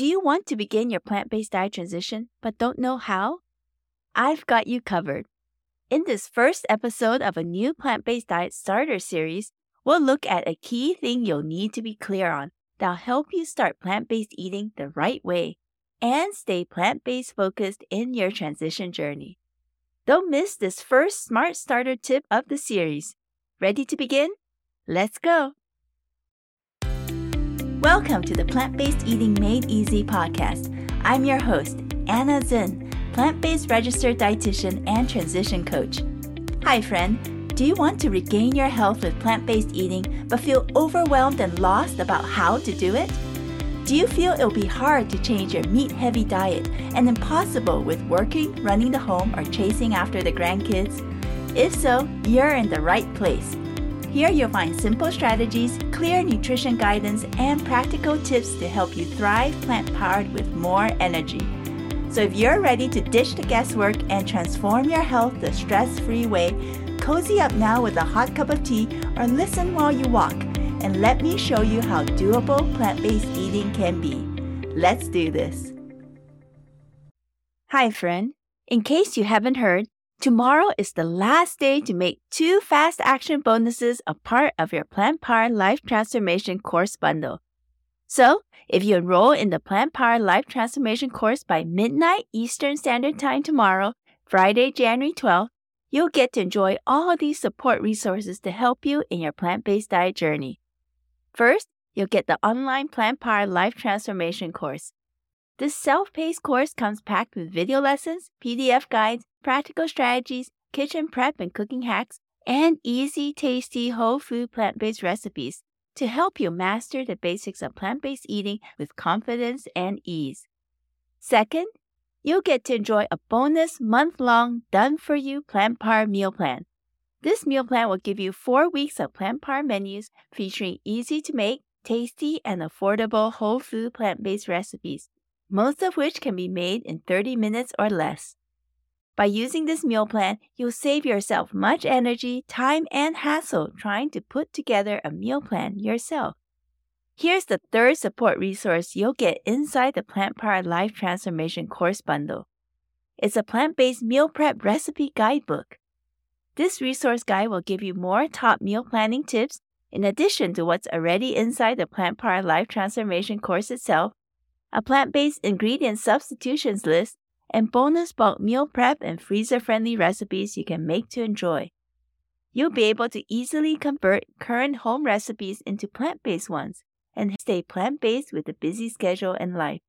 Do you want to begin your plant based diet transition but don't know how? I've got you covered. In this first episode of a new plant based diet starter series, we'll look at a key thing you'll need to be clear on that'll help you start plant based eating the right way and stay plant based focused in your transition journey. Don't miss this first Smart Starter tip of the series. Ready to begin? Let's go! Welcome to the Plant Based Eating Made Easy podcast. I'm your host, Anna Zinn, plant based registered dietitian and transition coach. Hi, friend. Do you want to regain your health with plant based eating but feel overwhelmed and lost about how to do it? Do you feel it'll be hard to change your meat heavy diet and impossible with working, running the home, or chasing after the grandkids? If so, you're in the right place. Here you'll find simple strategies, clear nutrition guidance, and practical tips to help you thrive plant powered with more energy. So if you're ready to ditch the guesswork and transform your health the stress free way, cozy up now with a hot cup of tea or listen while you walk, and let me show you how doable plant based eating can be. Let's do this. Hi, friend. In case you haven't heard, Tomorrow is the last day to make two fast action bonuses a part of your Plant Power Life Transformation course bundle. So, if you enroll in the Plant Power Life Transformation course by midnight Eastern Standard Time tomorrow, Friday, January 12th, you'll get to enjoy all these support resources to help you in your plant based diet journey. First, you'll get the online Plant Power Life Transformation course. This self paced course comes packed with video lessons, PDF guides, practical strategies, kitchen prep and cooking hacks, and easy, tasty, whole food plant based recipes to help you master the basics of plant based eating with confidence and ease. Second, you'll get to enjoy a bonus month long done for you Plant Power meal plan. This meal plan will give you four weeks of Plant Power menus featuring easy to make, tasty, and affordable whole food plant based recipes most of which can be made in 30 minutes or less. By using this meal plan, you'll save yourself much energy, time, and hassle trying to put together a meal plan yourself. Here's the third support resource you'll get inside the Plant Power Life Transformation course bundle. It's a plant based meal prep recipe guidebook. This resource guide will give you more top meal planning tips in addition to what's already inside the Plant Power Life Transformation course itself a plant based ingredient substitutions list, and bonus bulk meal prep and freezer friendly recipes you can make to enjoy. You'll be able to easily convert current home recipes into plant based ones and stay plant based with a busy schedule and life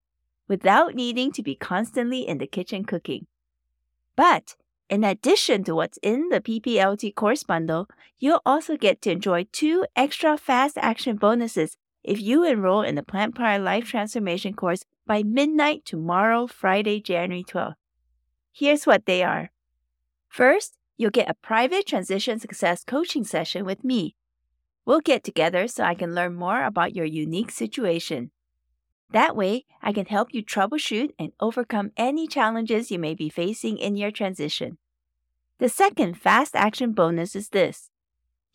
without needing to be constantly in the kitchen cooking. But in addition to what's in the PPLT course bundle, you'll also get to enjoy two extra fast action bonuses if you enroll in the Plant Power Life Transformation course by midnight tomorrow, Friday, January 12th. Here's what they are. First, you'll get a private transition success coaching session with me. We'll get together so I can learn more about your unique situation. That way, I can help you troubleshoot and overcome any challenges you may be facing in your transition. The second fast action bonus is this.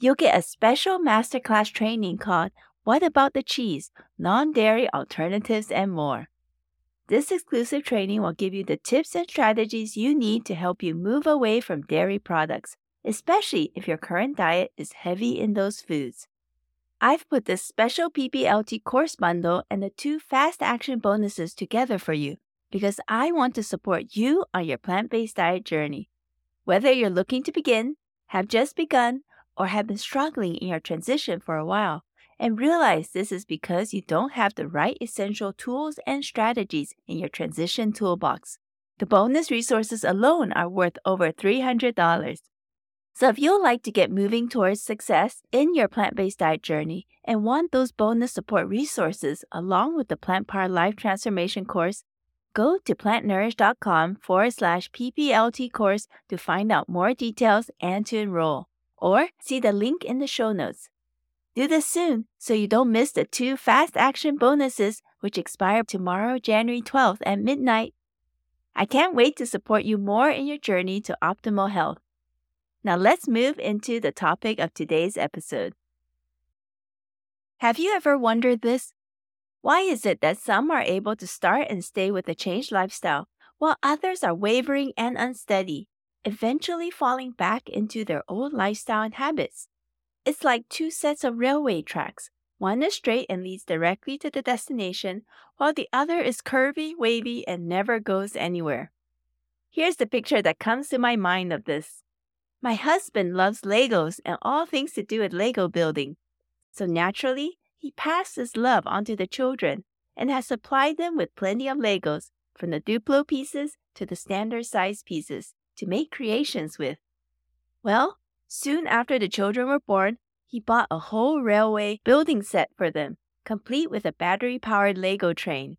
You'll get a special masterclass training called what about the cheese, non dairy alternatives, and more? This exclusive training will give you the tips and strategies you need to help you move away from dairy products, especially if your current diet is heavy in those foods. I've put this special PPLT course bundle and the two fast action bonuses together for you because I want to support you on your plant based diet journey. Whether you're looking to begin, have just begun, or have been struggling in your transition for a while, and realize this is because you don't have the right essential tools and strategies in your transition toolbox. The bonus resources alone are worth over $300. So if you'd like to get moving towards success in your plant-based diet journey and want those bonus support resources along with the Plant Power Life Transformation course, go to plantnourished.com forward slash PPLT course to find out more details and to enroll. Or see the link in the show notes. Do this soon so you don't miss the two fast action bonuses which expire tomorrow, January 12th at midnight. I can't wait to support you more in your journey to optimal health. Now let's move into the topic of today's episode. Have you ever wondered this? Why is it that some are able to start and stay with a changed lifestyle, while others are wavering and unsteady, eventually falling back into their old lifestyle and habits? It's like two sets of railway tracks. One is straight and leads directly to the destination, while the other is curvy, wavy, and never goes anywhere. Here's the picture that comes to my mind of this. My husband loves Legos and all things to do with Lego building. So naturally, he passed his love on to the children and has supplied them with plenty of Legos, from the Duplo pieces to the standard size pieces, to make creations with. Well, soon after the children were born, he bought a whole railway building set for them, complete with a battery powered Lego train.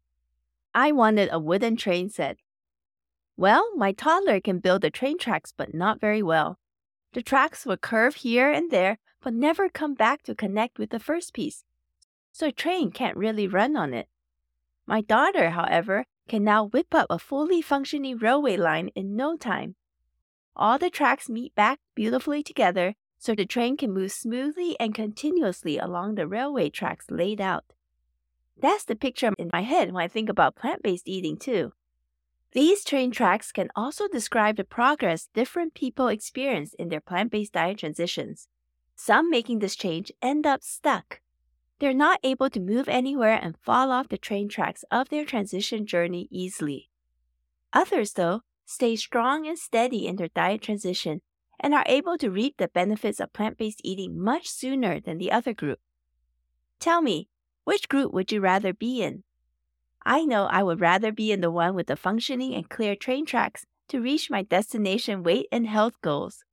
I wanted a wooden train set. Well, my toddler can build the train tracks, but not very well. The tracks will curve here and there, but never come back to connect with the first piece. So a train can't really run on it. My daughter, however, can now whip up a fully functioning railway line in no time. All the tracks meet back beautifully together so the train can move smoothly and continuously along the railway tracks laid out. That's the picture in my head when I think about plant based eating, too. These train tracks can also describe the progress different people experience in their plant based diet transitions. Some making this change end up stuck. They're not able to move anywhere and fall off the train tracks of their transition journey easily. Others, though, stay strong and steady in their diet transition and are able to reap the benefits of plant based eating much sooner than the other group. Tell me, which group would you rather be in? I know I would rather be in the one with the functioning and clear train tracks to reach my destination weight and health goals.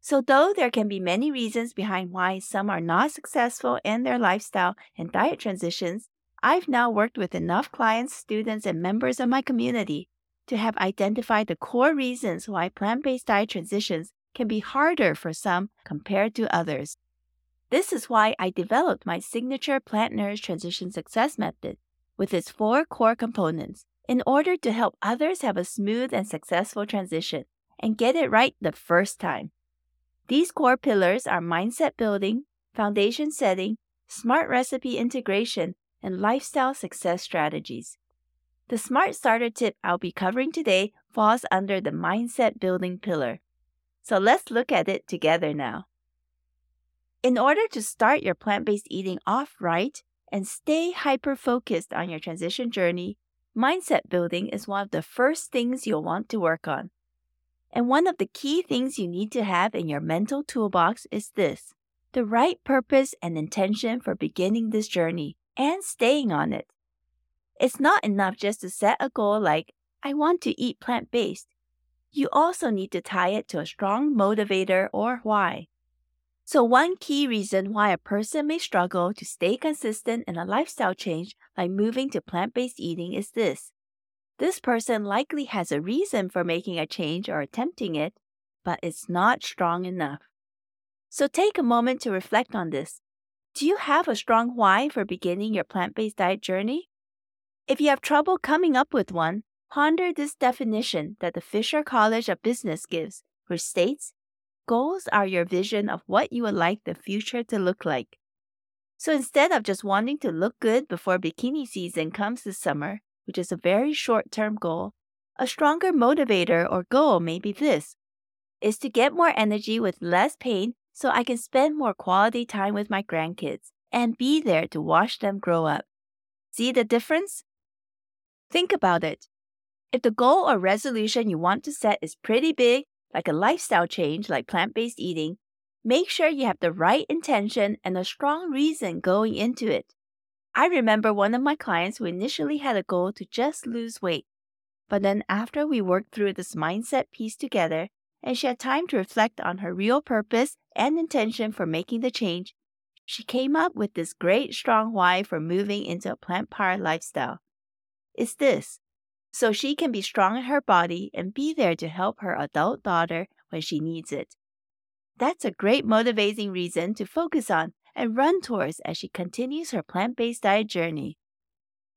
So, though there can be many reasons behind why some are not successful in their lifestyle and diet transitions, I've now worked with enough clients, students, and members of my community to have identified the core reasons why plant based diet transitions can be harder for some compared to others. This is why I developed my signature Plant Nourish Transition Success Method with its four core components in order to help others have a smooth and successful transition and get it right the first time. These core pillars are mindset building, foundation setting, smart recipe integration, and lifestyle success strategies. The Smart Starter tip I'll be covering today falls under the mindset building pillar. So let's look at it together now. In order to start your plant based eating off right and stay hyper focused on your transition journey, mindset building is one of the first things you'll want to work on. And one of the key things you need to have in your mental toolbox is this the right purpose and intention for beginning this journey and staying on it. It's not enough just to set a goal like, I want to eat plant based you also need to tie it to a strong motivator or why. So, one key reason why a person may struggle to stay consistent in a lifestyle change like moving to plant based eating is this. This person likely has a reason for making a change or attempting it, but it's not strong enough. So, take a moment to reflect on this. Do you have a strong why for beginning your plant based diet journey? If you have trouble coming up with one, Ponder this definition that the Fisher College of Business gives, which states Goals are your vision of what you would like the future to look like. So instead of just wanting to look good before bikini season comes this summer, which is a very short term goal, a stronger motivator or goal may be this is to get more energy with less pain so I can spend more quality time with my grandkids and be there to watch them grow up. See the difference? Think about it. If the goal or resolution you want to set is pretty big, like a lifestyle change like plant based eating, make sure you have the right intention and a strong reason going into it. I remember one of my clients who initially had a goal to just lose weight. But then, after we worked through this mindset piece together, and she had time to reflect on her real purpose and intention for making the change, she came up with this great strong why for moving into a plant powered lifestyle. It's this so she can be strong in her body and be there to help her adult daughter when she needs it. That's a great motivating reason to focus on and run towards as she continues her plant based diet journey.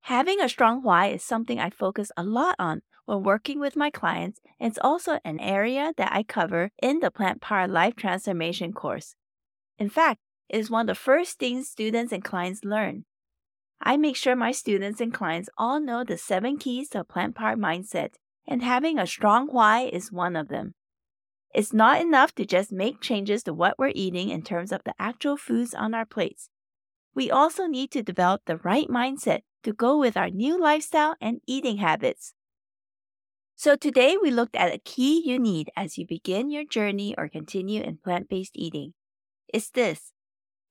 Having a strong why is something I focus a lot on when working with my clients, and it's also an area that I cover in the Plant Power Life Transformation course. In fact, it is one of the first things students and clients learn. I make sure my students and clients all know the seven keys to a plant powered mindset, and having a strong why is one of them. It's not enough to just make changes to what we're eating in terms of the actual foods on our plates. We also need to develop the right mindset to go with our new lifestyle and eating habits. So, today we looked at a key you need as you begin your journey or continue in plant based eating. It's this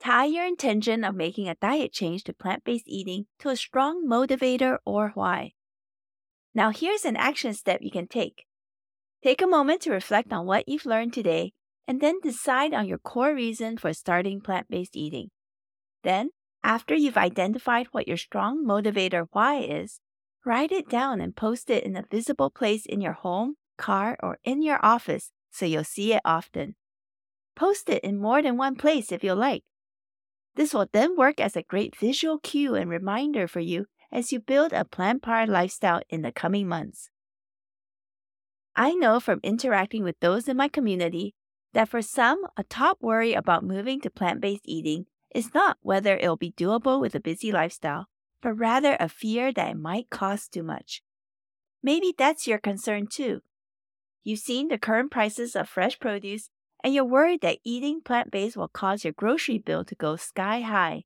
tie your intention of making a diet change to plant based eating to a strong motivator or why. Now, here's an action step you can take. Take a moment to reflect on what you've learned today and then decide on your core reason for starting plant based eating. Then, after you've identified what your strong motivator why is, write it down and post it in a visible place in your home, car, or in your office so you'll see it often. Post it in more than one place if you like. This will then work as a great visual cue and reminder for you as you build a plant powered lifestyle in the coming months. I know from interacting with those in my community that for some, a top worry about moving to plant based eating is not whether it'll be doable with a busy lifestyle, but rather a fear that it might cost too much. Maybe that's your concern too. You've seen the current prices of fresh produce and you're worried that eating plant based will cause your grocery bill to go sky high.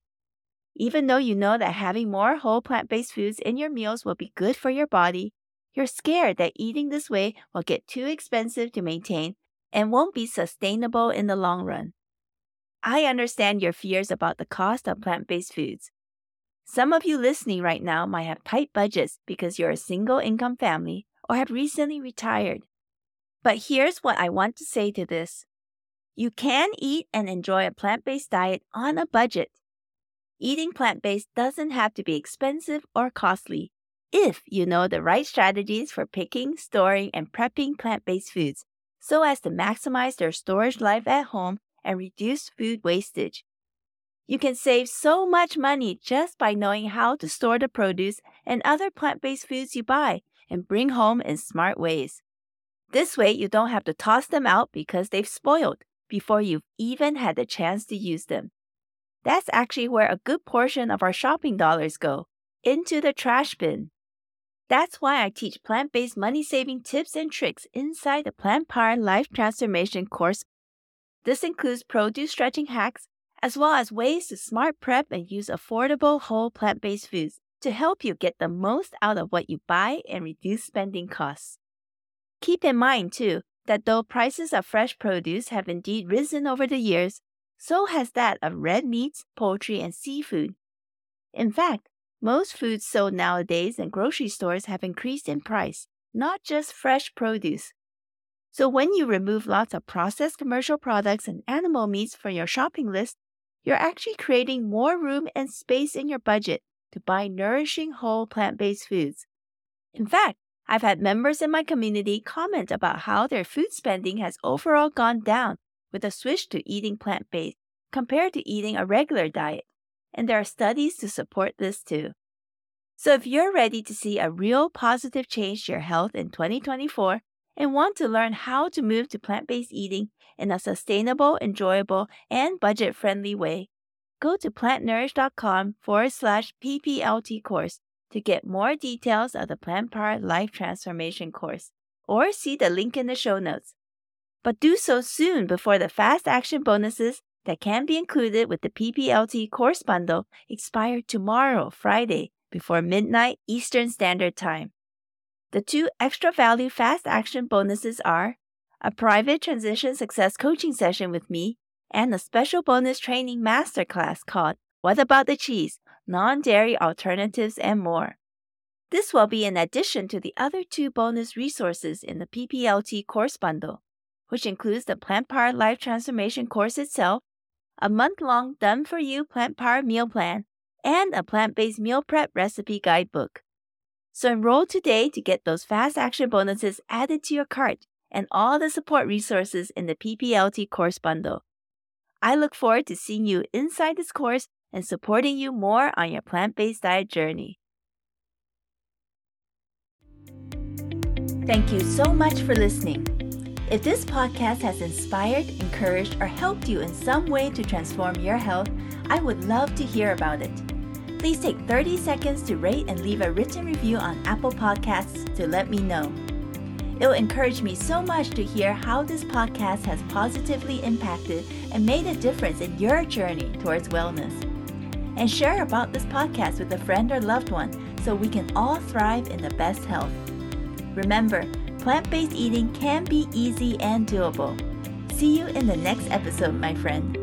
Even though you know that having more whole plant based foods in your meals will be good for your body, you're scared that eating this way will get too expensive to maintain and won't be sustainable in the long run. I understand your fears about the cost of plant based foods. Some of you listening right now might have tight budgets because you're a single income family or have recently retired. But here's what I want to say to this you can eat and enjoy a plant based diet on a budget. Eating plant based doesn't have to be expensive or costly if you know the right strategies for picking, storing, and prepping plant based foods so as to maximize their storage life at home and reduce food wastage. You can save so much money just by knowing how to store the produce and other plant based foods you buy and bring home in smart ways. This way, you don't have to toss them out because they've spoiled before you've even had the chance to use them. That's actually where a good portion of our shopping dollars go into the trash bin. That's why I teach plant based money saving tips and tricks inside the Plant Power Life Transformation course. This includes produce stretching hacks, as well as ways to smart prep and use affordable whole plant based foods to help you get the most out of what you buy and reduce spending costs. Keep in mind, too, that though prices of fresh produce have indeed risen over the years, so has that of red meats, poultry, and seafood. In fact, most foods sold nowadays in grocery stores have increased in price, not just fresh produce. So when you remove lots of processed commercial products and animal meats from your shopping list, you're actually creating more room and space in your budget to buy nourishing whole plant based foods. In fact, I've had members in my community comment about how their food spending has overall gone down with a switch to eating plant based compared to eating a regular diet and there are studies to support this too. So if you're ready to see a real positive change to your health in 2024 and want to learn how to move to plant based eating in a sustainable, enjoyable, and budget friendly way, go to plantnourished.com forward slash PPLT course to get more details of the Plant Power Life Transformation course or see the link in the show notes. But do so soon before the fast action bonuses that can be included with the PPLT course bundle expire tomorrow, Friday, before midnight Eastern Standard Time. The two extra value fast action bonuses are a private transition success coaching session with me and a special bonus training masterclass called What About the Cheese? Non Dairy Alternatives and More. This will be in addition to the other two bonus resources in the PPLT course bundle, which includes the Plant Power Life Transformation course itself a month long done for you plant power meal plan, and a plant based meal prep recipe guidebook. So enroll today to get those fast action bonuses added to your cart and all the support resources in the PPLT course bundle. I look forward to seeing you inside this course and supporting you more on your plant based diet journey. Thank you so much for listening. If this podcast has inspired, encouraged, or helped you in some way to transform your health, I would love to hear about it. Please take 30 seconds to rate and leave a written review on Apple Podcasts to let me know. It will encourage me so much to hear how this podcast has positively impacted and made a difference in your journey towards wellness. And share about this podcast with a friend or loved one so we can all thrive in the best health. Remember, plant based eating can be easy and doable. See you in the next episode, my friend.